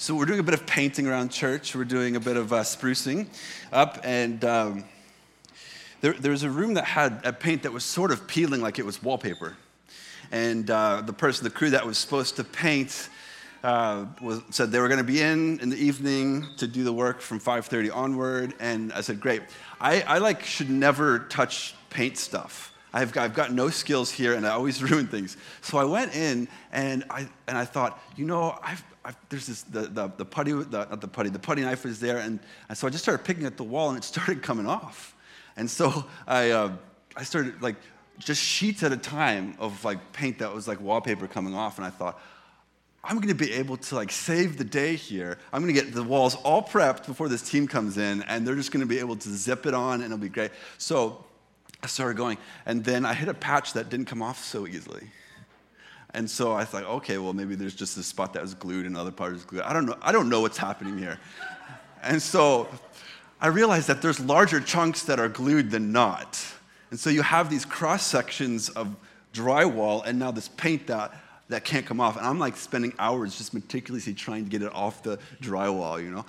So we're doing a bit of painting around church. We're doing a bit of uh, sprucing up, and um, there, there was a room that had a paint that was sort of peeling like it was wallpaper. And uh, the person, the crew that was supposed to paint, uh, was, said they were going to be in in the evening to do the work from 5:30 onward. And I said, great. I, I like should never touch paint stuff. I've got, I've got no skills here, and I always ruin things. So I went in, and I and I thought, you know, I've I, there's this, the, the, the putty, the, not the putty, the putty knife was there. And, and so I just started picking at the wall and it started coming off. And so I, uh, I started like just sheets at a time of like paint that was like wallpaper coming off. And I thought, I'm going to be able to like save the day here. I'm going to get the walls all prepped before this team comes in, and they're just going to be able to zip it on, and it'll be great. So I started going, and then I hit a patch that didn't come off so easily. And so I thought, okay, well, maybe there's just a spot that was glued and other part is glued. I don't know. I don't know what's happening here. And so I realized that there's larger chunks that are glued than not. And so you have these cross sections of drywall and now this paint that, that can't come off. And I'm like spending hours just meticulously trying to get it off the drywall, you know?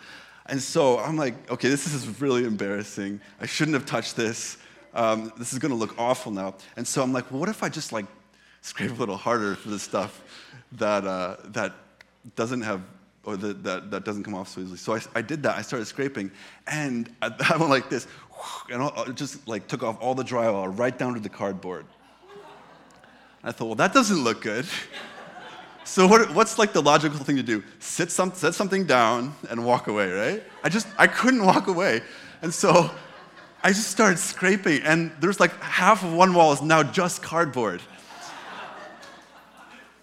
And so I'm like, okay, this is really embarrassing. I shouldn't have touched this. Um, this is going to look awful now. And so I'm like, well, what if I just like scrape a little harder for the stuff that, uh, that doesn't have or that, that, that, doesn't come off so easily. So I, I did that. I started scraping, and I, I went like this, and I just like took off all the drywall right down to the cardboard. I thought, well, that doesn't look good. So what, what's like the logical thing to do? Sit some, set something down and walk away, right? I just I couldn't walk away, and so I just started scraping, and there's like half of one wall is now just cardboard.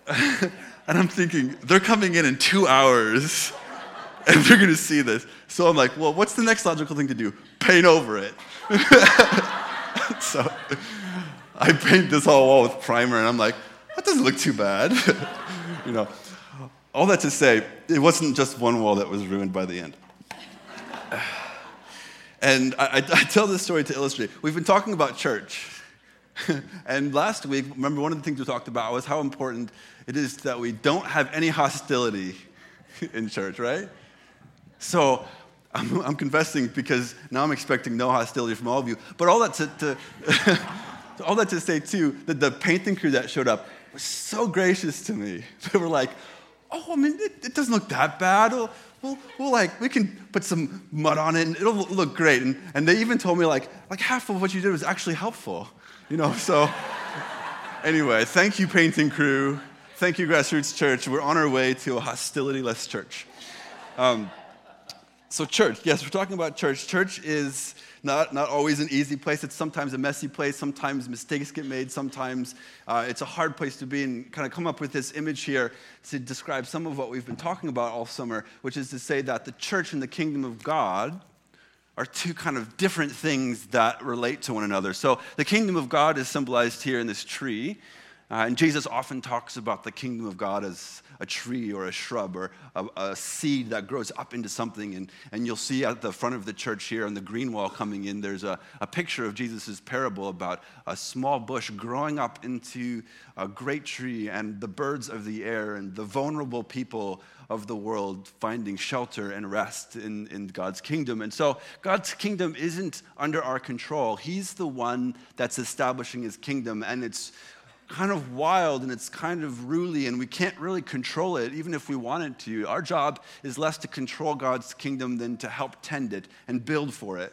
and I'm thinking, they're coming in in two hours and they're to see this. So I'm like, well, what's the next logical thing to do? Paint over it. so I paint this whole wall with primer and I'm like, that doesn't look too bad. you know, all that to say, it wasn't just one wall that was ruined by the end. And I, I, tell this story to illustrate. We've been talking about church. and last week, remember one of the things we talked about was how important it is that we don't have any hostility in church, right? So I'm, I'm, confessing because now I'm expecting no hostility from all of you. But all that to, to all that to say too, that the painting crew that showed up was so gracious to me. They were like, "Oh, I mean, it, it doesn't look that bad. We'll, we'll, we'll, like we can put some mud on it, and it'll look great." And, and they even told me like, like half of what you did was actually helpful, you know. So anyway, thank you, painting crew. Thank you, Grassroots Church. We're on our way to a hostility less church. Um, so, church, yes, we're talking about church. Church is not, not always an easy place. It's sometimes a messy place. Sometimes mistakes get made. Sometimes uh, it's a hard place to be. And kind of come up with this image here to describe some of what we've been talking about all summer, which is to say that the church and the kingdom of God are two kind of different things that relate to one another. So, the kingdom of God is symbolized here in this tree. Uh, and Jesus often talks about the kingdom of God as a tree or a shrub or a, a, seed that grows up into something. And, and you'll see at the front of the church here on the green wall coming in, there's a, a picture of Jesus' parable about a small bush growing up into a great tree and the birds of the air and the vulnerable people of the world finding shelter and rest in, in God's kingdom. And so God's kingdom isn't under our control. He's the one that's establishing his kingdom, and it's kind of wild and it's kind of ruly and we can't really control it even if we wanted to. Our job is less to control God's kingdom than to help tend it and build for it.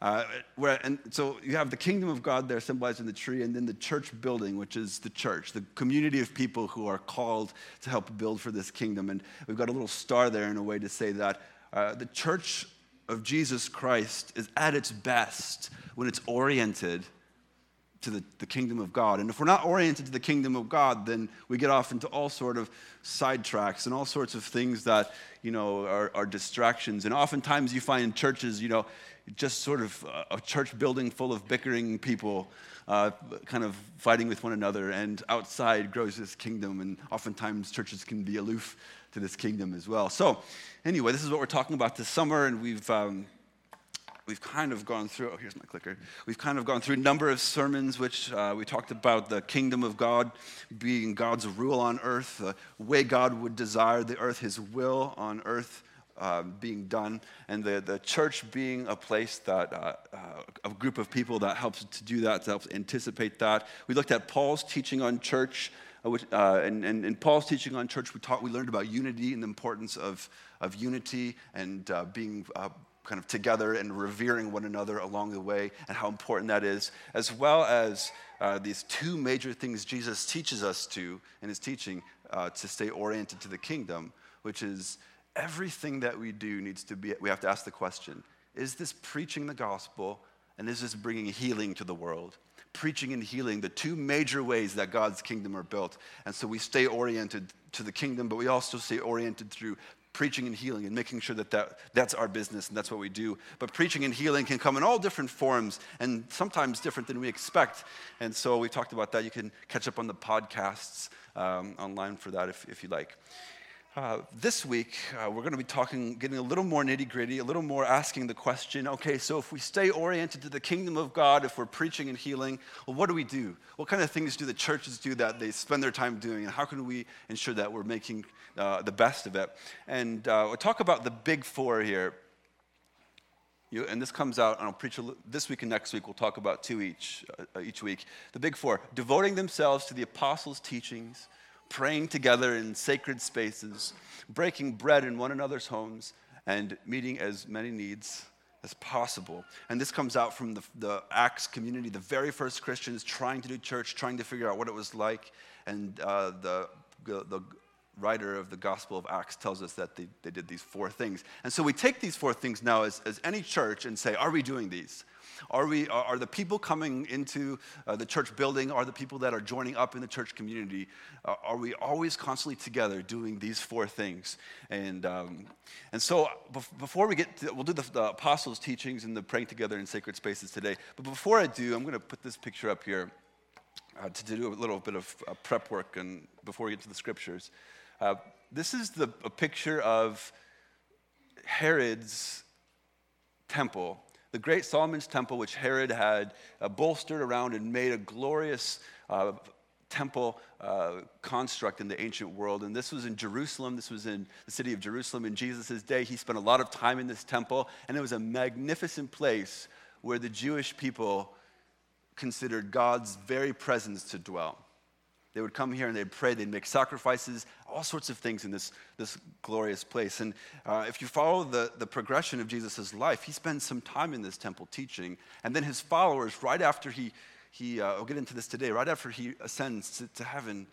Uh, where, and so you have the kingdom of God there symbolized in the tree, and then the church building, which is the church, the community of people who are called to help build for this kingdom. And we've got a little star there in a way to say that uh, the church of Jesus Christ is at its best when it's oriented to the, the kingdom of God. And if we're not oriented to the kingdom of God, then we get off into all sort of sidetracks and all sorts of things that, you know, are, are distractions. And oftentimes you find churches, you know, just sort of a church building full of bickering people uh, kind of fighting with one another. And outside grows this kingdom. And oftentimes churches can be aloof to this kingdom as well. So, anyway, this is what we're talking about this summer. And we've. Um, we've kind of gone through, oh, here's my clicker. We've kind of gone through a number of sermons, which uh, we talked about the kingdom of God being God's rule on earth, the way God would desire the earth, his will on earth. Uh, being done, and the, the church being a place that, uh, uh, a group of people that helps to do that, to help anticipate that. We looked at Paul's teaching on church, uh, which, uh, and, and, and, Paul's teaching on church, we, taught, we learned about unity and the importance of, of unity and uh, being kind of together and revering one another along the way and how important that is, as well as uh, these two major things Jesus teaches us to in his teaching uh, to stay oriented to the kingdom, which is everything that we do needs to be, we have to ask the question is this preaching the gospel and is this bringing healing to the world? Preaching and healing, the two major ways that God's kingdom are built. And so we stay oriented to the kingdom, but we also stay oriented through preaching and healing and making sure that, that that's our business and that's what we do. But preaching and healing can come in all different forms and sometimes different than we expect. And so we talked about that. You can catch up on the podcasts um, online for that if, if you like. Uh, this week, uh, we're going to be talking, getting a little more nitty gritty, a little more asking the question okay, so if we stay oriented to the kingdom of God, if we're preaching and healing, well, what do we do? What kind of things do the churches do that they spend their time doing? And how can we ensure that we're making uh, the best of it? And uh, we'll talk about the big four here. You, and this comes out, and I'll preach a, this week and next week. We'll talk about two each, uh, each week. The big four devoting themselves to the apostles' teachings praying together in sacred spaces, breaking bread in one another's homes, and meeting as many needs as possible. And this comes out from the, the, Acts community, the very first Christians trying to do church, trying to figure out what it was like. And uh, the, the writer of the Gospel of Acts tells us that they, they did these four things. And so we take these four things now as, as any church and say, are we doing these? Are, we, are the people coming into uh, the church building, are the people that are joining up in the church community, uh, are we always constantly together doing these four things? And, um, and so before we get to, we'll do the, the, apostles' teachings and the praying together in sacred spaces today. But before I do, I'm going to put this picture up here uh, to do a little bit of uh, prep work and before we get to the scriptures. Uh, this is the, a picture of Herod's temple the great Solomon's temple, which Herod had uh, bolstered around and made a glorious uh, temple uh, construct in the ancient world. And this was in Jerusalem. This was in the city of Jerusalem in Jesus' day. He spent a lot of time in this temple, and it was a magnificent place where the Jewish people considered God's very presence to dwell. They would come here and they'd pray, they'd make sacrifices, all sorts of things in this, this glorious place. And uh, if you follow the, the progression of Jesus' life, he spends some time in this temple teaching. And then his followers, right after he, he uh, we'll get into this today, right after he ascends to, to heaven,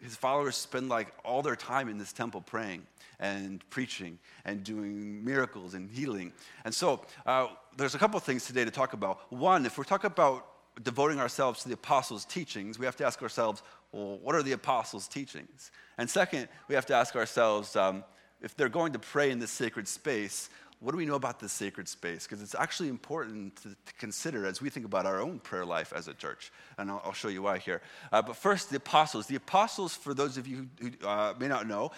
his followers spend like all their time in this temple praying and preaching and doing miracles and healing. And so uh, there's a couple things today to talk about. One, if we're talking about devoting ourselves to the apostles' teachings, we have to ask ourselves, well, what are the apostles' teachings? And second, we have to ask ourselves um, if they're going to pray in this sacred space, what do we know about this sacred space? Because it's actually important to, to, consider as we think about our own prayer life as a church. And I'll, I'll show you why here. Uh, but first, the apostles. The apostles, for those of you who, uh, may not know,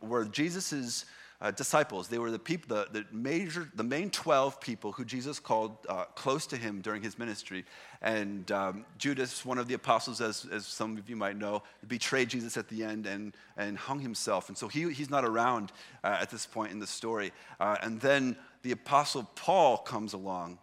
were Jesus's uh, disciples. They were the people, the, the, major, the main 12 people who Jesus called uh, close to him during his ministry. And um, Judas, one of the apostles, as, as some of you might know, betrayed Jesus at the end and, and hung himself. And so he, he's not around uh, at this point in the story. Uh, and then the apostle Paul comes along.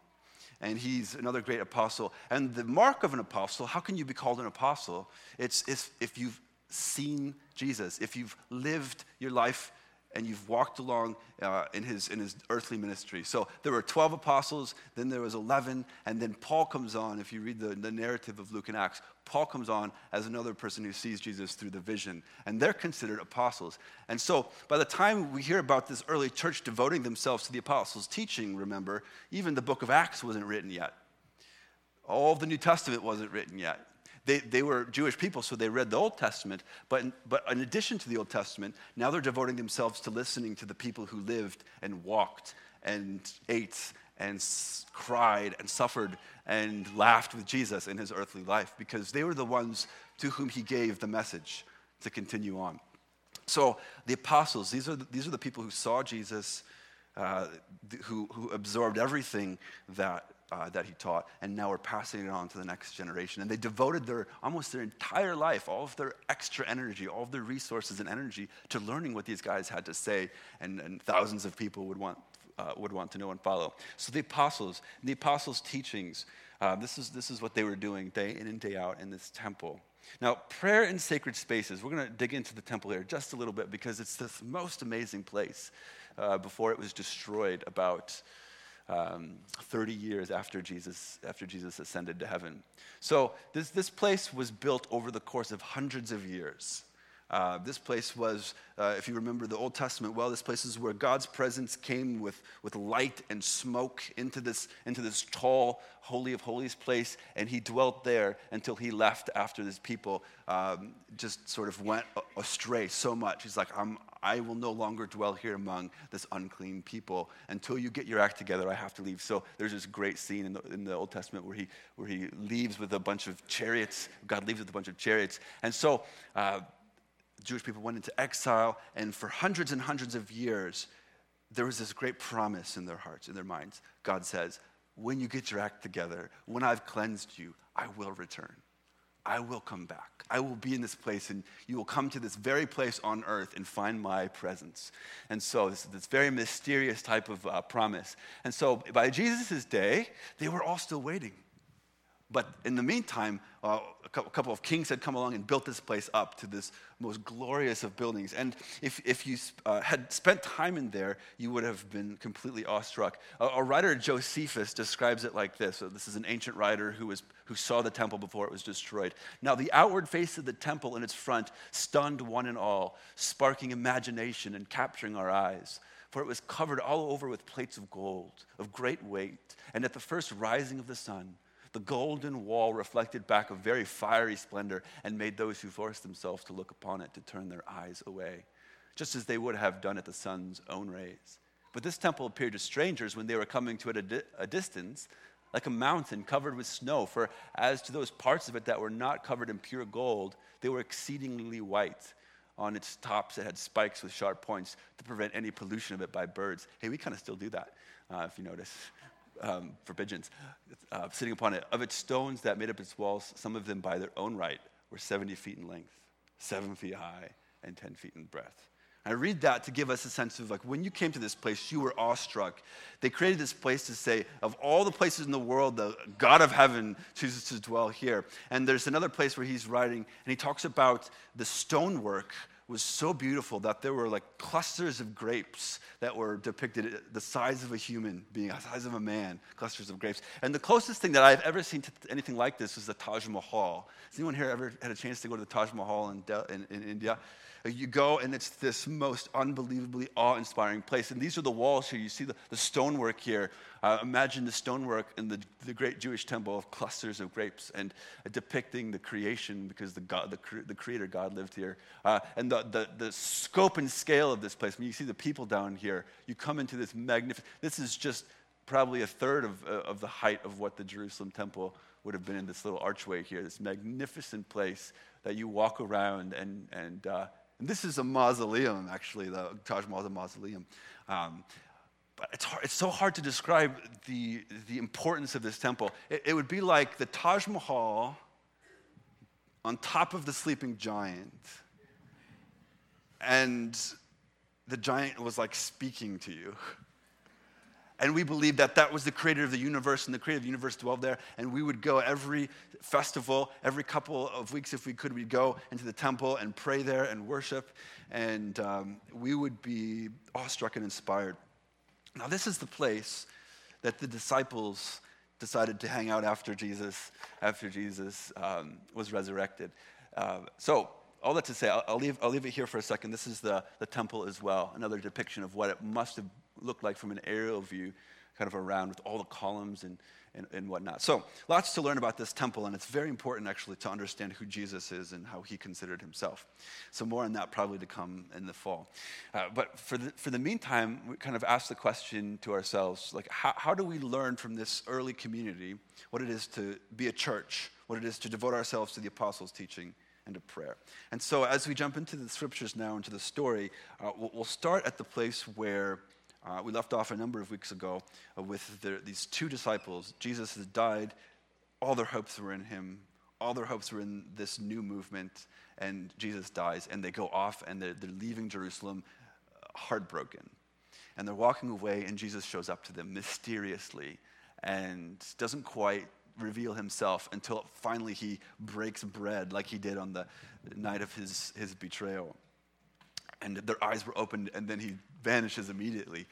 And he's another great apostle. And the mark of an apostle, how can you be called an apostle? It's, it's if you've seen Jesus, if you've lived your life and you've walked along uh, in, his, in his earthly ministry. So there were 12 apostles, then there was 11, and then Paul comes on. If you read the, the narrative of Luke and Acts, Paul comes on as another person who sees Jesus through the vision. And they're considered apostles. And so by the time we hear about this early church devoting themselves to the apostles' teaching, remember, even the book of Acts wasn't written yet. All of the New Testament wasn't written yet. They, they were Jewish people, so they read the Old Testament. But but in addition to the Old Testament, now they're devoting themselves to listening to the people who lived and walked and ate and cried and suffered and laughed with Jesus in his earthly life because they were the ones to whom he gave the message to continue on. So the apostles, these are the, these are the people who saw Jesus, uh, who, who absorbed everything that, uh, that he taught, and now we're passing it on to the next generation. And they devoted their almost their entire life, all of their extra energy, all of their resources and energy to learning what these guys had to say, and, and thousands of people would want, uh, would want to know and follow. So the apostles, the apostles' teachings, uh, this, is, this is what they were doing day in and day out in this temple. Now, prayer in sacred spaces, we're going to dig into the temple here just a little bit because it's the most amazing place uh, before it was destroyed about um, 30 years after Jesus, after Jesus ascended to heaven. So, this, this place was built over the course of hundreds of years. Uh, this place was, uh, if you remember the Old Testament well, this place is where God's presence came with, with light and smoke into this, into this tall, Holy of Holies place, and he dwelt there until he left after his people um, just sort of went astray so much. He's like, I'm, I will no longer dwell here among this unclean people. Until you get your act together, I have to leave. So there's this great scene in the, in the Old Testament where he, where he leaves with a bunch of chariots. God leaves with a bunch of chariots. And so, uh, Jewish people went into exile, and for hundreds and hundreds of years, there was this great promise in their hearts, in their minds. God says, When you get your act together, when I've cleansed you, I will return. I will come back. I will be in this place, and you will come to this very place on earth and find my presence. And so, this, is this very mysterious type of uh, promise. And so, by Jesus' day, they were all still waiting. But in the meantime, uh, a couple of kings had come along and built this place up to this most glorious of buildings. And if, if you uh, had spent time in there, you would have been completely awestruck. A, a, writer, Josephus, describes it like this. So this is an ancient writer who, was, who saw the temple before it was destroyed. Now, the outward face of the temple in its front stunned one and all, sparking imagination and capturing our eyes for it was covered all over with plates of gold of great weight. And at the first rising of the sun, the golden wall reflected back a very fiery splendor and made those who forced themselves to look upon it to turn their eyes away, just as they would have done at the sun's own rays. But this temple appeared to strangers when they were coming to it a, di- a distance, like a mountain covered with snow. For as to those parts of it that were not covered in pure gold, they were exceedingly white. On its tops, it had spikes with sharp points to prevent any pollution of it by birds. Hey, we kind of still do that, uh, if you notice um, for pigeons, uh, sitting upon it. Of its stones that made up its walls, some of them by their own right were 70 feet in length, seven feet high, and 10 feet in breadth. I read that to give us a sense of like when you came to this place, you were awestruck. They created this place to say, of all the places in the world, the God of heaven chooses to dwell here. And there's another place where he's writing, and he talks about the stonework was so beautiful that there were like clusters of grapes that were depicted the size of a human being, the size of a man, clusters of grapes. And the closest thing that I've ever seen to anything like this was the Taj Mahal. Has anyone here ever had a chance to go to the Taj Mahal in, in, in India? You go, and it's this most unbelievably awe inspiring place. And these are the walls here. You see the, the stonework here. Uh, imagine the stonework in the, the great Jewish temple of clusters of grapes and uh, depicting the creation because the, God, the, cre- the creator God lived here. Uh, and the, the, the scope and scale of this place, when you see the people down here, you come into this magnificent, this is just probably a third of, uh, of the height of what the Jerusalem temple would have been in this little archway here, this magnificent place that you walk around and, and uh, this is a mausoleum, actually. The Taj Mahal a mausoleum. Um, but it's, hard, it's so hard to describe the, the importance of this temple. It, it would be like the Taj Mahal on top of the sleeping giant, and the giant was like speaking to you. And we believed that that was the creator of the universe, and the creator of the universe dwelled there. And we would go every festival, every couple of weeks, if we could, we'd go into the temple and pray there and worship. And um, we would be awestruck and inspired. Now, this is the place that the disciples decided to hang out after Jesus, after Jesus um, was resurrected. Uh, so, all that to say, I'll, I'll, leave, I'll leave it here for a second. This is the, the temple as well, another depiction of what it must have looked like from an aerial view, kind of around with all the columns and, and, and, whatnot. So, lots to learn about this temple, and it's very important actually to understand who Jesus is and how he considered himself. So, more on that probably to come in the fall. Uh, but for the, for the meantime, we kind of ask the question to ourselves like, how, how do we learn from this early community what it is to be a church, what it is to devote ourselves to the apostles' teaching? and to prayer. And so, as we jump into the scriptures now, into the story, uh, we'll start at the place where Uh, we left off a number of weeks ago uh, with the, these two disciples. Jesus has died, all their hopes were in him, all their hopes were in this new movement, and Jesus dies, and they go off and they're, they're leaving Jerusalem uh, heartbroken. And they're walking away, and Jesus shows up to them mysteriously and doesn't quite reveal himself until finally he breaks bread like he did on the night of his, his betrayal. And their eyes were opened, and then he vanishes immediately.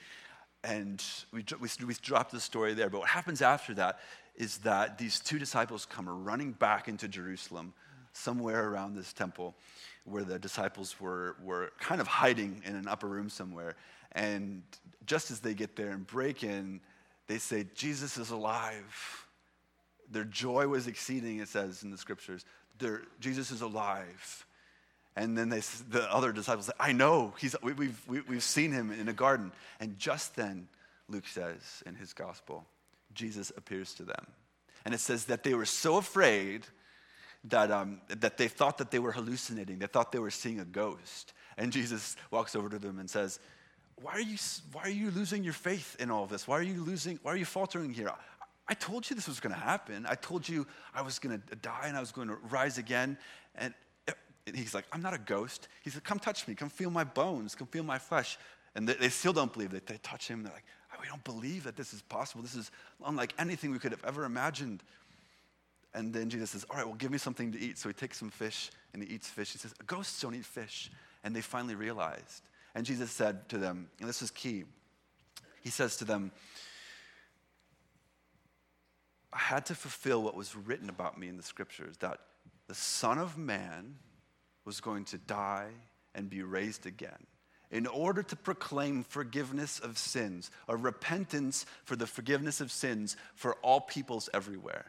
And we, we, we dropped the story there. But what happens after that is that these two disciples come running back into Jerusalem, somewhere around this temple where the disciples were, were kind of hiding in an upper room somewhere. And just as they get there and break in, they say, Jesus is alive. Their joy was exceeding, it says in the scriptures. Jesus is alive. And then they, the other disciples say, I know, he's, we, we've, we, have we have seen him in a garden. And just then, Luke says in his gospel, Jesus appears to them. And it says that they were so afraid that, um, that they thought that they were hallucinating. They thought they were seeing a ghost. And Jesus walks over to them and says, why are you, why are you losing your faith in all this? Why are you losing, why are you faltering here? I told you this was going to happen. I told you I was going to die and I was going to rise again. And he's like, I'm not a ghost. He said, Come touch me. Come feel my bones. Come feel my flesh. And they, they still don't believe it. They touch him. They're like, ah, We don't believe that this is possible. This is unlike anything we could have ever imagined. And then Jesus says, All right, well, give me something to eat. So he takes some fish and he eats fish. He says, Ghosts don't eat fish. And they finally realized. And Jesus said to them, and this is key, he says to them, I had to fulfill what was written about me in the scriptures that the Son of Man was going to die and be raised again in order to proclaim forgiveness of sins, a repentance for the forgiveness of sins for all peoples everywhere.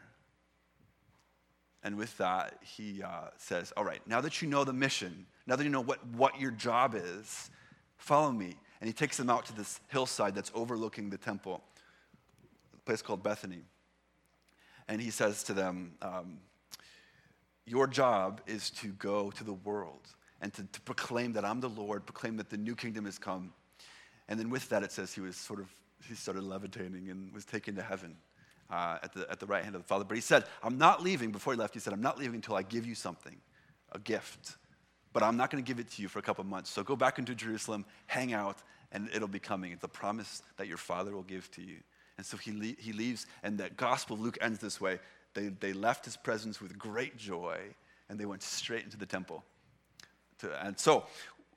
And with that, he uh, says, All right, now that you know the mission, now that you know what, what your job is, follow me. And he takes them out to this hillside that's overlooking the temple, a place called Bethany. And he says to them, um, Your job is to go to the world and to, to proclaim that I'm the Lord, proclaim that the new kingdom has come. And then with that, it says he was sort of, he started levitating and was taken to heaven. Uh, at, the, at the right hand of the Father. But he said, I'm not leaving, before he left, he said, I'm not leaving until I give you something, a gift. But I'm not going to give it to you for a couple of months. So go back into Jerusalem, hang out, and it'll be coming. It's a promise that your Father will give to you. And so he, le- he leaves, and the Gospel of Luke ends this way. They, they left his presence with great joy, and they went straight into the temple. To, and so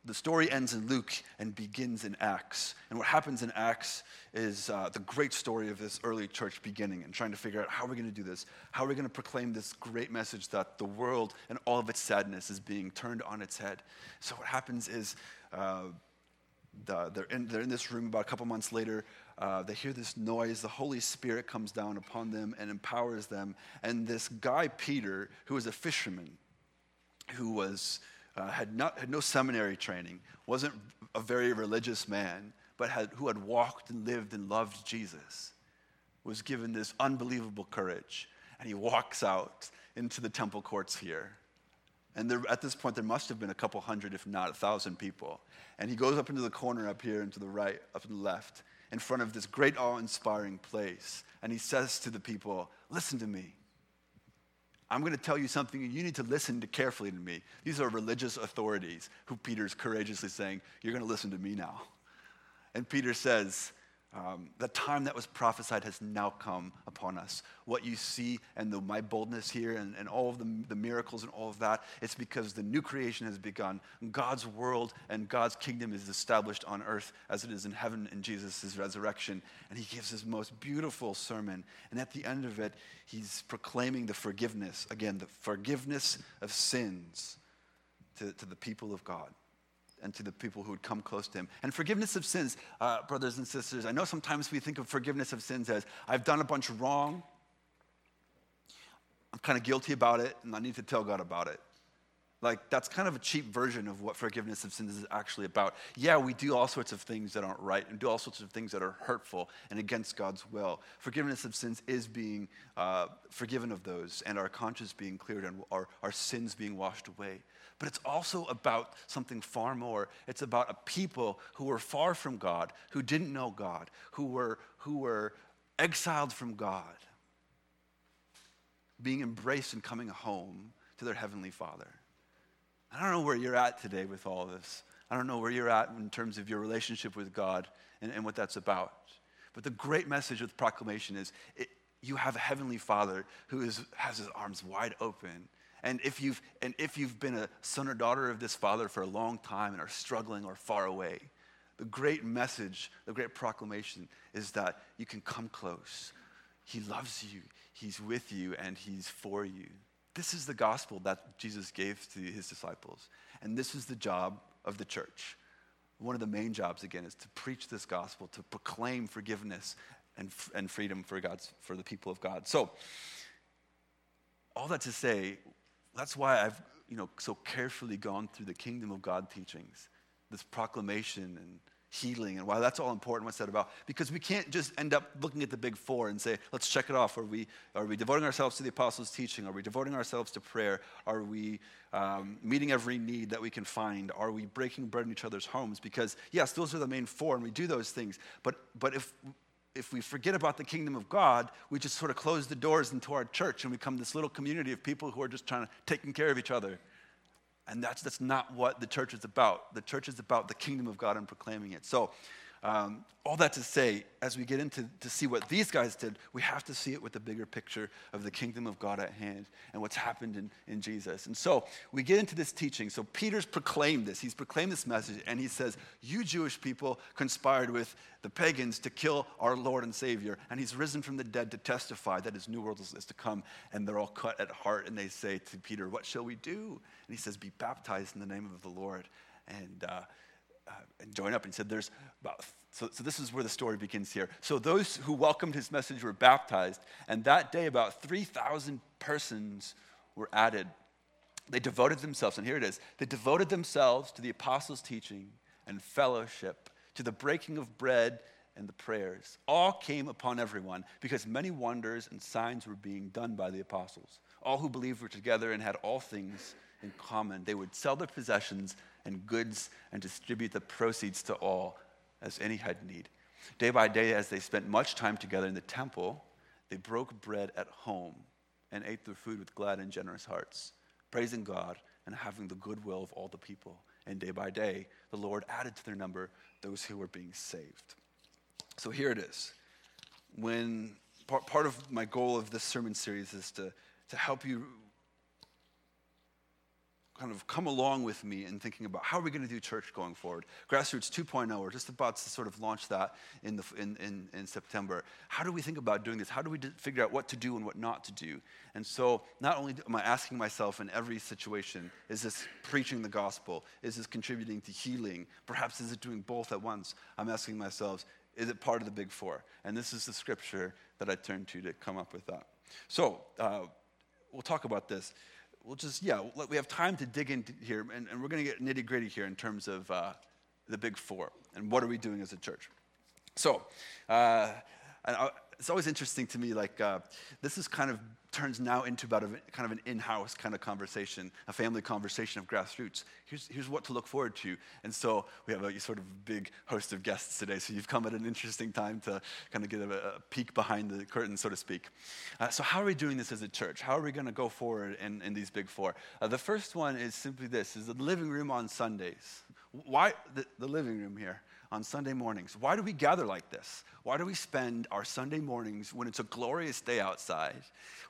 the story ends in Luke and begins in Acts. And what happens in Acts is uh, the great story of this early church beginning and trying to figure out how we're going to do this. How are we going to proclaim this great message that the world and all of its sadness is being turned on its head? So what happens is uh, the, they're, in, they're in this room about a couple months later. Uh, they hear this noise. The Holy Spirit comes down upon them and empowers them. And this guy, Peter, who was a fisherman, who was, uh, had, not, had no seminary training, wasn't a very religious man, but had, who had walked and lived and loved Jesus, was given this unbelievable courage. And he walks out into the temple courts here and there, at this point, there must have been a couple hundred, if not a thousand people. And he goes up into the corner up here and to the right, up to the left, in front of this great awe inspiring place. And he says to the people, Listen to me. I'm going to tell you something, and you need to listen to carefully to me. These are religious authorities who Peter's courageously saying, You're going to listen to me now. And Peter says, um, the time that was prophesied has now come upon us. What you see and the, my boldness here and, and all of the, the miracles and all of that, it's because the new creation has begun. God's world and God's kingdom is established on earth as it is in heaven in Jesus' resurrection. And he gives his most beautiful sermon. And at the end of it, he's proclaiming the forgiveness, again, the forgiveness of sins to, to the people of God and to the people who would come close to him. And forgiveness of sins, uh, brothers and sisters, I know sometimes we think of forgiveness of sins as I've done a bunch wrong, I'm kind of guilty about it, and I need to tell God about it. Like, that's kind of a cheap version of what forgiveness of sins is actually about. Yeah, we do all sorts of things that aren't right and do all sorts of things that are hurtful and against God's will. Forgiveness of sins is being uh, forgiven of those and our conscience being cleared and our, our sins being washed away. But it's also about something far more. It's about a people who were far from God, who didn't know God, who were, who were exiled from God, being embraced and coming home to their Heavenly Father. I don't know where you're at today with all this. I don't know where you're at in terms of your relationship with God and, and what that's about. But the great message of the proclamation is it, you have a heavenly Father who is, has his arms wide open. And if, you've, and if you've been a son or daughter of this Father for a long time and are struggling or far away, the great message, the great proclamation is that you can come close. He loves you, He's with you, and He's for you. This is the gospel that Jesus gave to His disciples. And this is the job of the church. One of the main jobs, again, is to preach this gospel, to proclaim forgiveness and, and freedom for, God's, for the people of God. So, all that to say, that's why I've you know, so carefully gone through the kingdom of God teachings, this proclamation and healing and why that's all important what's that about because we can't just end up looking at the big four and say let's check it off. Are we are we devoting ourselves to the apostles teaching? Are we devoting ourselves to prayer? Are we um, meeting every need that we can find? Are we breaking bread in each other's homes? Because yes those are the main four and we do those things. But but if if we forget about the kingdom of God, we just sort of close the doors into our church and we become this little community of people who are just trying to taking care of each other. And that's, that's not what the church is about. The church is about the kingdom of God and proclaiming it. So um, all that to say, as we get into to see what these guys did, we have to see it with the bigger picture of the kingdom of God at hand and what's happened in, in Jesus. And so we get into this teaching. So Peter's proclaimed this. He's proclaimed this message, and he says, You Jewish people conspired with the pagans to kill our Lord and Savior, and he's risen from the dead to testify that his new world is to come. And they're all cut at heart, and they say to Peter, What shall we do? And he says, Be baptized in the name of the Lord. And uh, uh, and join up and said there's about so, so this is where the story begins here. So those who welcomed his message were baptized and that day about 3000 persons were added. They devoted themselves and here it is they devoted themselves to the apostles teaching and fellowship to the breaking of bread and the prayers. All came upon everyone because many wonders and signs were being done by the apostles. All who believed were together and had all things in common. They would sell their possessions and goods and distribute the proceeds to all as any had need. Day by day, as they spent much time together in the temple, they broke bread at home and ate their food with glad and generous hearts, praising God and having the goodwill of all the people. And day by day, the Lord added to their number those who were being saved. So here it is. When part, part of my goal of this sermon series is to, to help you kind of come along with me in thinking about how are we going to do church going forward. Grassroots 2.0, we're just about to sort of launch that in, the, in, in, in September. How do we think about doing this? How do we figure out what to do and what not to do? And so not only am I asking myself in every situation, is this preaching the gospel? Is this contributing to healing? Perhaps is it doing both at once? I'm asking myself, is it part of the big four? And this is the scripture that I turn to to come up with that. So uh, we'll talk about this we'll just, yeah, we have time to dig in here, and, and we're going to get nitty gritty here in terms of uh, the big four and what are we doing as a church. So, uh, I, it's always interesting to me, like, uh, this is kind of turns now into about a kind of an in-house kind of conversation, a family conversation of grassroots. Here's, here's what to look forward to. And so we have a sort of big host of guests today. So you've come at an interesting time to kind of get a, a peek behind the curtain, so to speak. Uh, so how are we doing this as a church? How are we going to go forward in, in these big four? Uh, the first one is simply this, is the living room on Sundays. Why the, the living room here? On Sunday mornings. Why do we gather like this? Why do we spend our Sunday mornings when it's a glorious day outside?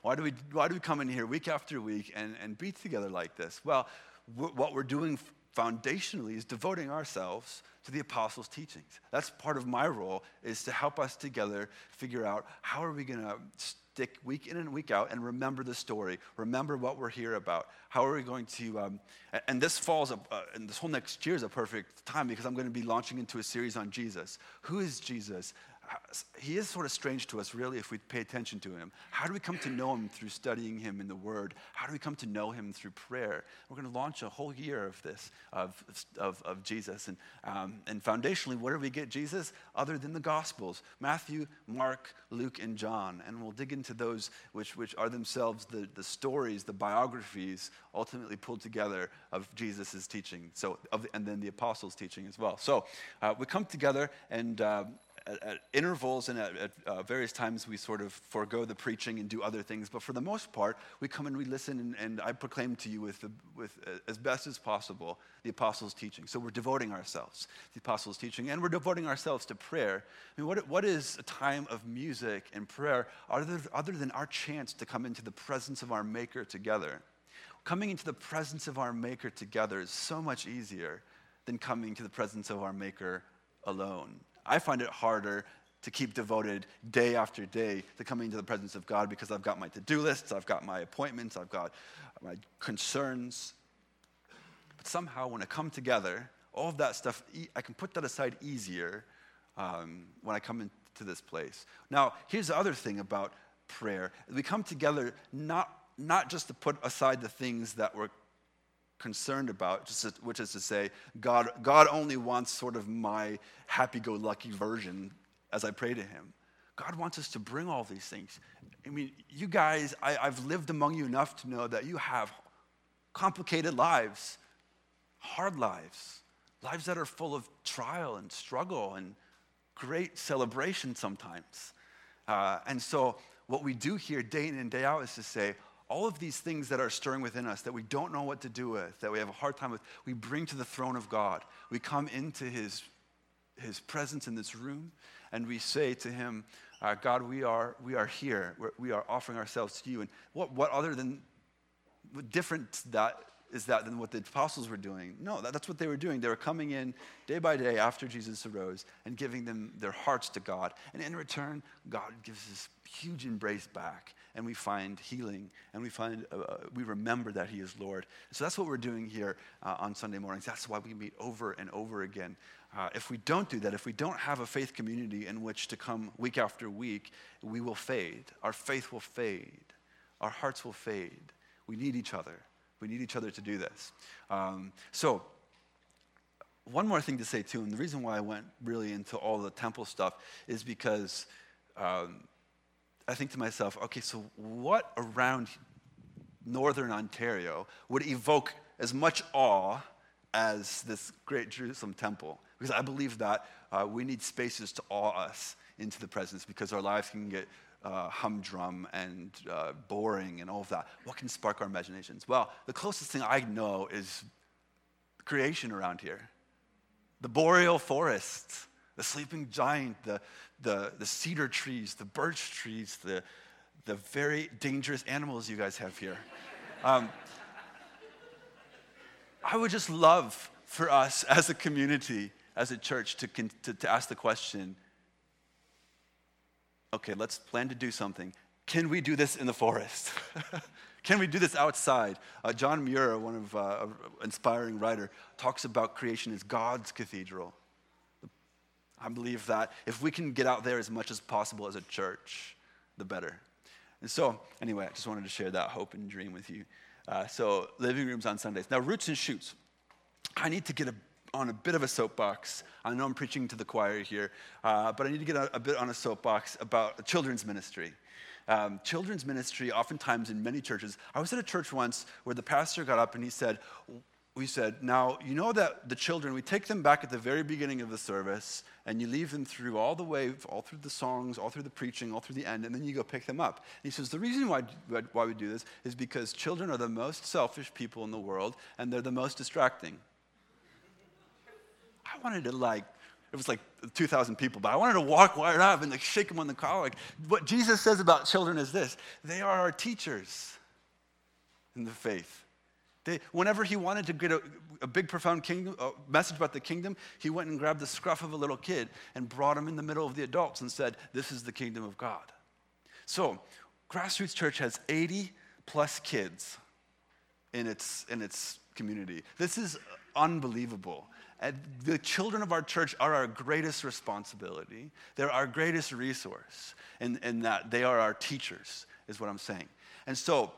Why do we, why do we come in here week after week and, and be together like this? Well, what we're doing foundationally is devoting ourselves to the apostles' teachings. That's part of my role is to help us together figure out how are we going to stick week in and week out and remember the story, remember what we're here about. How are we going to, um, and this falls, uh, and this whole next year is a perfect time because I'm going to be launching into a series on Jesus. Who is Jesus? He is sort of strange to us, really, if we pay attention to him. How do we come to know him through studying him in the Word? How do we come to know him through prayer? We're going to launch a whole year of this, of, of, of Jesus. And, um, and foundationally, where do we get Jesus? Other than the Gospels Matthew, Mark, Luke, and John. And we'll dig into those which, which are themselves the, the stories, the biographies, ultimately pulled together of Jesus' teaching. So, of, and then the apostles' teaching as well. So uh, we come together and uh, at, at intervals and at, at uh, various times we sort of forego the preaching and do other things. But for the most part, we come and we listen, and, and I proclaim to you with, the, with uh, as best as possible the apostles' teaching. So we're devoting ourselves to the apostles' teaching, and we're devoting ourselves to prayer. I mean, what, what is a time of music and prayer other, other than our chance to come into the presence of our Maker together? Coming into the presence of our Maker together is so much easier than coming to the presence of our Maker alone. I find it harder to keep devoted day after day to coming to the presence of God because I've got my to do lists, I've got my appointments, I've got my concerns. But somehow, when I come together, all of that stuff, I can put that aside easier um, when I come into this place. Now, here's the other thing about prayer we come together not, not just to put aside the things that we're concerned about, which is to say, God, God only wants sort of my happy go lucky version as I pray to Him. God wants us to bring all these things. I mean, you guys, I, I've lived among you enough to know that you have complicated lives, hard lives, lives that are full of trial and struggle and great celebration sometimes. Uh, and so, what we do here day in and day out is to say, all of these things that are stirring within us that we don't know what to do with, that we have a hard time with, we bring to the throne of God. We come into his, his presence in this room and we say to him, uh, God, we are, we are here. We're, we are offering ourselves to you. And what, what other than, what different that is that than what the apostles were doing? No, that, that's what they were doing. They were coming in day by day after Jesus arose and giving them their hearts to God. And in return, God gives this huge embrace back and we find healing and we find uh, uh, we remember that he is lord. So that's what we're doing here uh, on sunday mornings. That's why we meet over and over again. Uh, if we don't do that if we don't have a faith community in which to come week after week we will fade. Our faith will fade. Our hearts will fade. We need each other we need each other to do this um, so one more thing to say too and the reason why i went really into all the temple stuff is because um, I think to myself, okay, so what around northern Ontario would evoke as much awe as this great Jerusalem temple? Because I believe that uh, we need spaces to awe us into the presence because our lives can get uh, humdrum and uh, boring and all of that. What can spark our imaginations? Well, the closest thing I know is creation around here the boreal forests, the sleeping giant, the, the, the cedar trees, the birch trees, the, the very dangerous animals you guys have here. Um, I would just love for us as a community, as a church, to, to, to ask the question okay, let's plan to do something. Can we do this in the forest? Can we do this outside? Uh, John Muir, one of uh, inspiring writer, talks about creation as God's cathedral. I believe that if we can get out there as much as possible as a church, the better. And so, anyway, I just wanted to share that hope and dream with you. Uh, so, living rooms on Sundays. Now, roots and shoots. I need to get a, on a bit of a soapbox. I know I'm preaching to the choir here, uh, but I need to get a, a, bit on a soapbox about children's ministry. Um, children's ministry, oftentimes in many churches, I was at a church once where the pastor got up and he said, we said, now, you know that the children, we take them back at the very beginning of the service, and you leave them through all the way, all through the songs, all through the preaching, all through the end, and then you go pick them up. And he says, the reason why, why we do this is because children are the most selfish people in the world, and they're the most distracting. I wanted to, like, it was like 2,000 people, but I wanted to walk right up and like shake them on the collar. Like, what Jesus says about children is this they are our teachers in the faith. They, whenever he wanted to get a, a big, profound kingdom, message about the kingdom, he went and grabbed the scruff of a little kid and brought him in the middle of the adults and said, This is the kingdom of God. So, Grassroots Church has 80 plus kids in its, in its community. This is unbelievable. And the children of our church are our greatest responsibility. They're our greatest resource, in that they are our teachers, is what I'm saying. And so,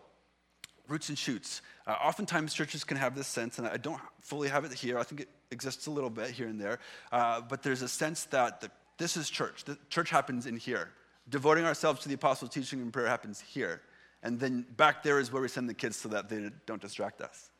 roots and shoots. Uh, oftentimes, churches can have this sense, and I don't fully have it here. I think it exists a little bit here and there. Uh, but there's a sense that the, this is church. The church happens in here. Devoting ourselves to the apostles' teaching and prayer happens here. And then back there is where we send the kids so that they don't distract us.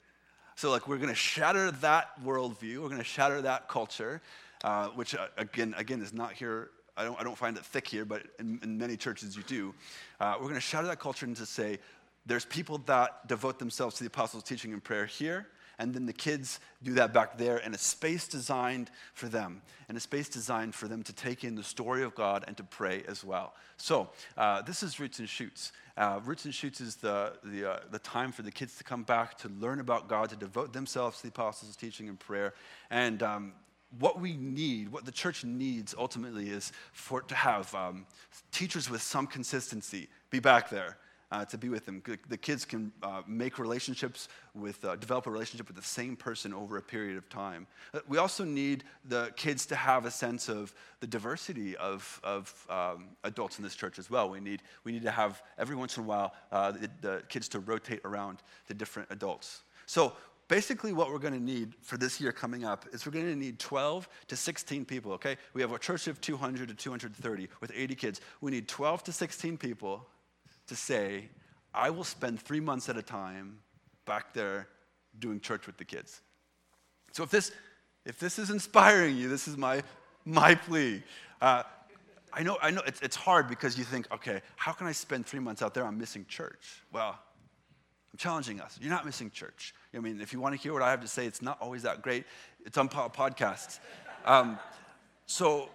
So, like, we're going to shatter that worldview. We're going to shatter that culture, uh, which, uh, again, again, is not here. I don't, I don't find it thick here, but in, in many churches you do. Uh, we're going to shatter that culture and to say there's people that devote themselves to the apostles' teaching and prayer here, and then the kids do that back there in a space designed for them, and a space designed for them to take in the story of God and to pray as well. So, uh, this is Roots and Shoots. Uh, Roots and Shoots is the, the, uh, the time for the kids to come back, to learn about God, to devote themselves to the apostles' teaching and prayer. And um, what we need, what the church needs ultimately is for to have um, teachers with some consistency be back there uh, to be with them. The kids can uh, make relationships with, uh, develop a relationship with the same person over a period of time. Uh, we also need the kids to have a sense of the diversity of, of um, adults in this church as well. We need, we need to have, every once in a while, uh, the, the kids to rotate around the different adults. So basically what we're going to need for this year coming up is we're going to need 12 to 16 people okay we have a church of 200 to 230 with 80 kids we need 12 to 16 people to say, I will spend three months at a time back there doing church with the kids. So if this, if this is inspiring you, this is my, my plea. Uh, I know, I know it's, it's hard because you think, okay, how can I spend three months out there? I'm missing church. Well, I'm challenging us. You're not missing church. I mean, if you want to hear what I have to say, it's not always that great. It's on podcasts. Um, so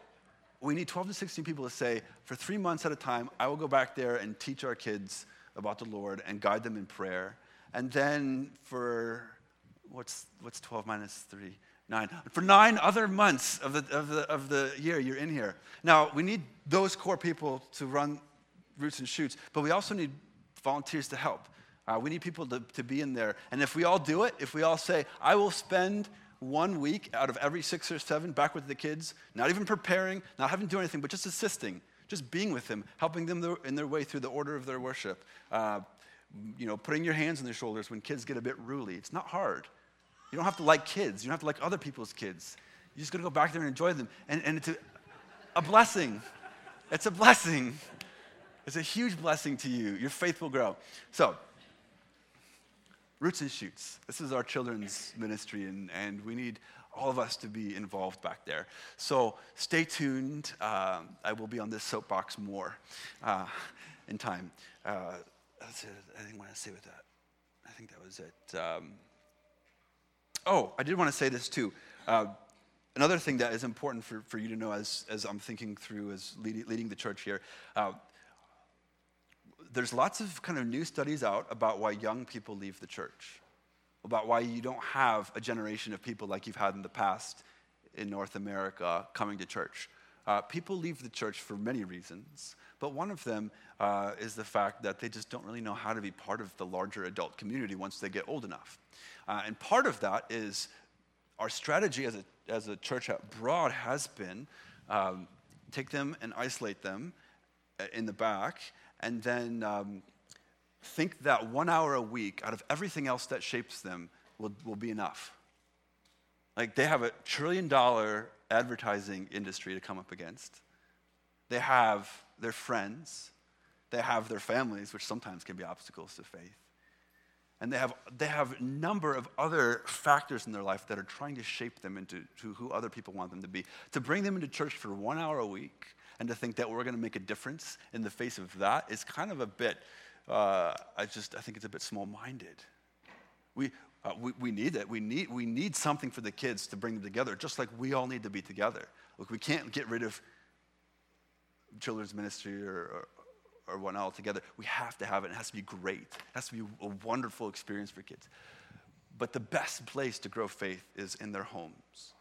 we need 12 to 16 people to say, for three months at a time, I will go back there and teach our kids about the Lord and guide them in prayer. And then for what's, what's 12 minus 3? Nine. For nine other months of the, of, the, of the year, you're in here. Now, we need those core people to run roots and shoots, but we also need volunteers to help. Uh, we need people to, to be in there. And if we all do it, if we all say, I will spend one week out of every six or seven back with the kids, not even preparing, not having to do anything, but just assisting, just being with them, helping them in their way through the order of their worship. Uh, you know, putting your hands on their shoulders when kids get a bit ruly. It's not hard. You don't have to like kids. You don't have to like other people's kids. You just got to go back there and enjoy them. And, and it's a, a blessing. It's a blessing. It's a huge blessing to you. Your faith will grow. So, Roots and Shoots. This is our children's ministry, and, and we need all of us to be involved back there. So stay tuned. Uh, I will be on this soapbox more uh, in time. Uh, that's it. I didn't want to say with that. I think that was it. Um, oh, I did want to say this too. Uh, another thing that is important for, for you to know as, as I'm thinking through as leading, leading the church here uh, there's lots of kind of new studies out about why young people leave the church, about why you don't have a generation of people like you've had in the past in North America coming to church. Uh, people leave the church for many reasons, but one of them uh, is the fact that they just don't really know how to be part of the larger adult community once they get old enough. Uh, and part of that is our strategy as a, as a church at Broad has been um, take them and isolate them uh, in the back and then um, think that one hour a week out of everything else that shapes them will, will be enough. Like they have a trillion dollar advertising industry to come up against. They have their friends. They have their families, which sometimes can be obstacles to faith. And they have, they have a number of other factors in their life that are trying to shape them into to who other people want them to be. To bring them into church for one hour a week and to think that we're going to make a difference in the face of that is kind of a bit, uh, I just, I think it's a bit small minded. We, uh, we, we need it. We need, we need something for the kids to bring them together, just like we all need to be together. Look, we can't get rid of children's ministry or, or, or one altogether. We have to have it. It has to be great. It has to be a wonderful experience for kids. But the best place to grow faith is in their homes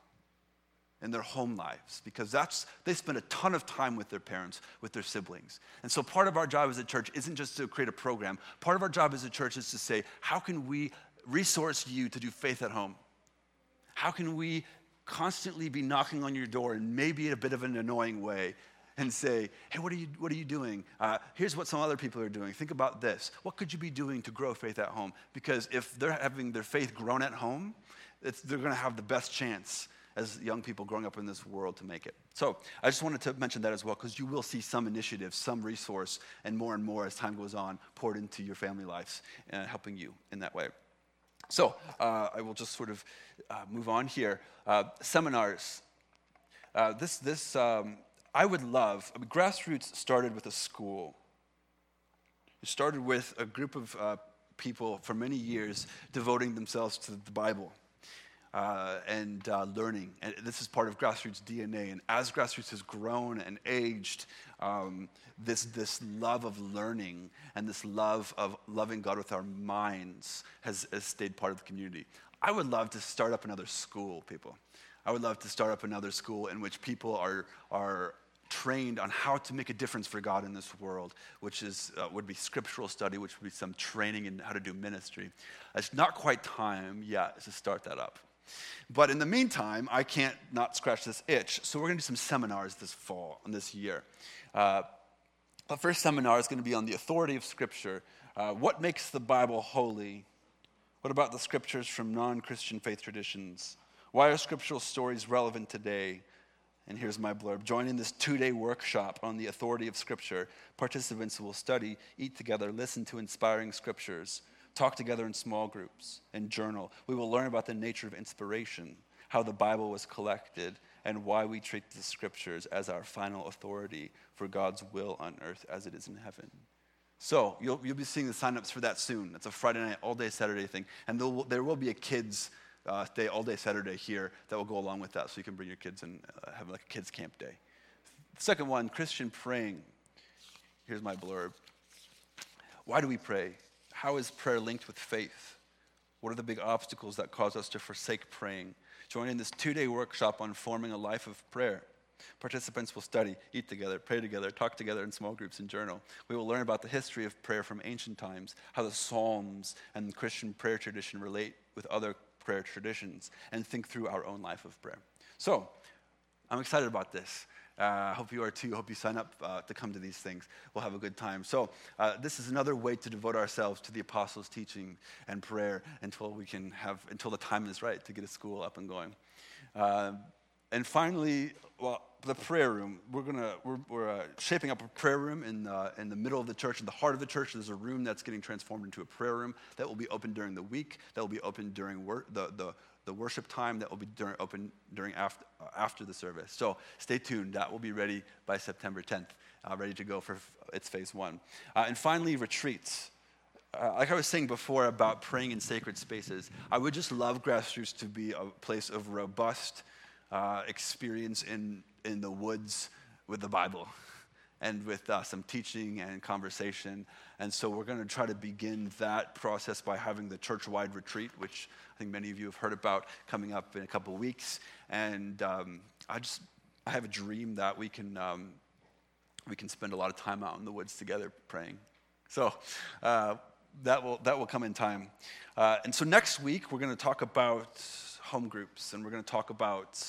in their home lives because that's they spend a ton of time with their parents with their siblings and so part of our job as a church isn't just to create a program part of our job as a church is to say how can we resource you to do faith at home how can we constantly be knocking on your door and maybe in a bit of an annoying way and say, hey, what are you, what are you doing? Uh, here's what some other people are doing. Think about this. What could you be doing to grow faith at home? Because if they're having their faith grown at home, they're going to have the best chance as young people growing up in this world to make it. So I just wanted to mention that as well, because you will see some initiatives, some resource, and more and more as time goes on, poured into your family lives and helping you in that way. So uh, I will just sort of uh, move on here. Uh, seminars. Uh, this, this um, I would love, I mean, grassroots started with a school. It started with a group of uh, people for many years devoting themselves to the Bible. Uh, and uh, learning. And this is part of grassroots DNA. And as grassroots has grown and aged, um, this, this love of learning and this love of loving God with our minds has, has stayed part of the community. I would love to start up another school, people. I would love to start up another school in which people are, are trained on how to make a difference for God in this world, which is, uh, would be scriptural study, which would be some training in how to do ministry. It's not quite time yet to start that up. But in the meantime, I can't not scratch this itch. So we're going to do some seminars this fall and this year. Uh, the first seminar is going to be on the authority of Scripture. Uh, what makes the Bible holy? What about the scriptures from non Christian faith traditions? Why are scriptural stories relevant today? And here's my blurb. Join in this two day workshop on the authority of Scripture. Participants will study, eat together, listen to inspiring scriptures, talk together in small groups, and journal. We will learn about the nature of inspiration, how the Bible was collected, and why we treat the Scriptures as our final authority for God's will on earth as it is in heaven. So you'll, you'll be seeing the signups for that soon. It's a Friday night, all day Saturday thing. And there will, be a kids' uh, day, all day Saturday here that will go along with that. So you can bring your kids and uh, have like a kids' camp day. The second one, Christian praying. Here's my blurb. Why do we pray? How is prayer linked with faith? What are the big obstacles that cause us to forsake praying? Join in this two day workshop on forming a life of prayer. Participants will study, eat together, pray together, talk together in small groups, and journal. We will learn about the history of prayer from ancient times, how the Psalms and the Christian prayer tradition relate with other prayer traditions, and think through our own life of prayer. So, I'm excited about this. I uh, hope you are too. Hope you sign up uh, to come to these things. We'll have a good time. So, uh, this is another way to devote ourselves to the apostles' teaching and prayer until we can have, until the time is right to get a school up and going. Uh, and finally, well, the prayer room. We're gonna we're, we're uh, shaping up a prayer room in in the middle of the church, in the heart of the church. There's a room that's getting transformed into a prayer room that will be open during the week. That will be open during wor- the the the worship time that will be during, open during after, uh, after the service. So stay tuned. That will be ready by September 10th, uh, ready to go for its phase one. Uh, and finally, retreats. Uh, like I was saying before about praying in sacred spaces, I would just love grassroots to be a place of robust uh, experience in, in the woods with the Bible and with uh, some teaching and conversation. And so we're going to try to begin that process by having the church wide retreat, which I think many of you have heard about coming up in a couple of weeks. And um, I just I have a dream that we can, um, we can spend a lot of time out in the woods together praying. So uh, that, will, that will come in time. Uh, and so next week, we're going to talk about home groups, and we're going to talk about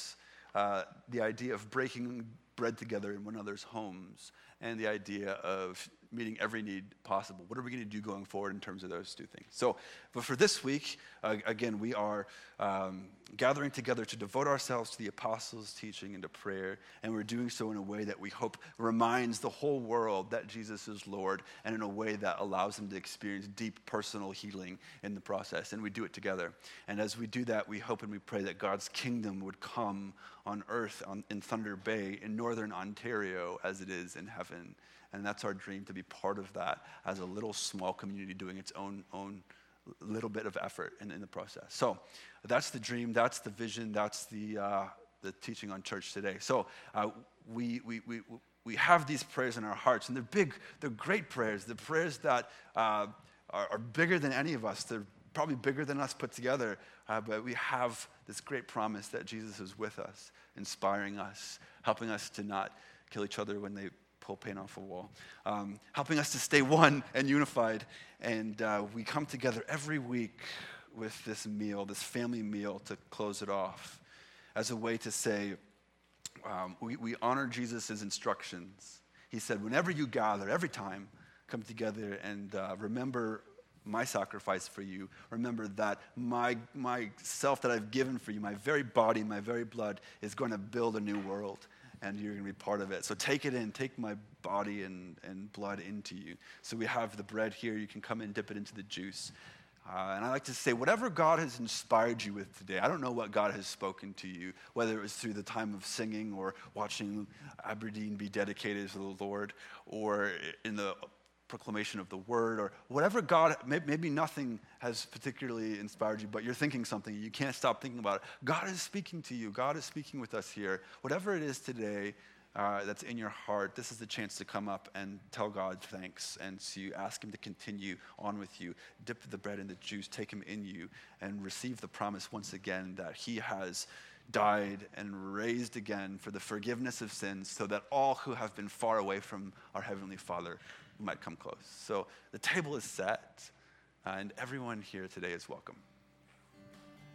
uh, the idea of breaking bread together in one another's homes and the idea of meeting every need possible. What are we going to do going forward in terms of those two things? So, but for this week, uh, again, we are um, gathering together to devote ourselves to the apostles' teaching and to prayer, and we're doing so in a way that we hope reminds the whole world that Jesus is Lord, and in a way that allows them to experience deep personal healing in the process. And we do it together. And as we do that, we hope and we pray that God's kingdom would come on earth on, in Thunder Bay, in northern Ontario, as it is in heaven. And that's our dream to be part of that as a little small community doing its own, own little bit of effort in, in the process. So that's the dream, that's the vision, that's the, uh, the teaching on church today. So uh, we, we, we, we have these prayers in our hearts, and they're big, they're great prayers. They're prayers that uh, are, are, bigger than any of us. They're probably bigger than us put together, uh, but we have this great promise that Jesus is with us, inspiring us, helping us to not kill each other when they pull paint off a wall, um, helping us to stay one and unified. And uh, we come together every week with this meal, this family meal, to close it off. as a way to say, um, we, we honor Jesus' instructions. He said, whenever you gather, every time, come together and uh, remember my sacrifice for you. Remember that my, my self that I've given for you, my very body, my very blood, is going to build a new world and you're going to be part of it. So take it in, take my body and, and blood into you. So we have the bread here. You can come and dip it into the juice. Uh, and I like to say, whatever God has inspired you with today, I don't know what God has spoken to you, whether it was through the time of singing or watching Aberdeen be dedicated to the Lord or in the proclamation of the word or whatever God, maybe nothing has particularly inspired you, but you're thinking something. You can't stop thinking about it. God is speaking to you. God is speaking with us here. Whatever it is today uh, that's in your heart, this is the chance to come up and tell God thanks and to ask Him to continue on with you. Dip the bread in the juice, take Him in you, and receive the promise once again that He has died and raised again for the forgiveness of sins so that all who have been far away from our Heavenly Father might come close. So the table is set, and everyone here today is welcome.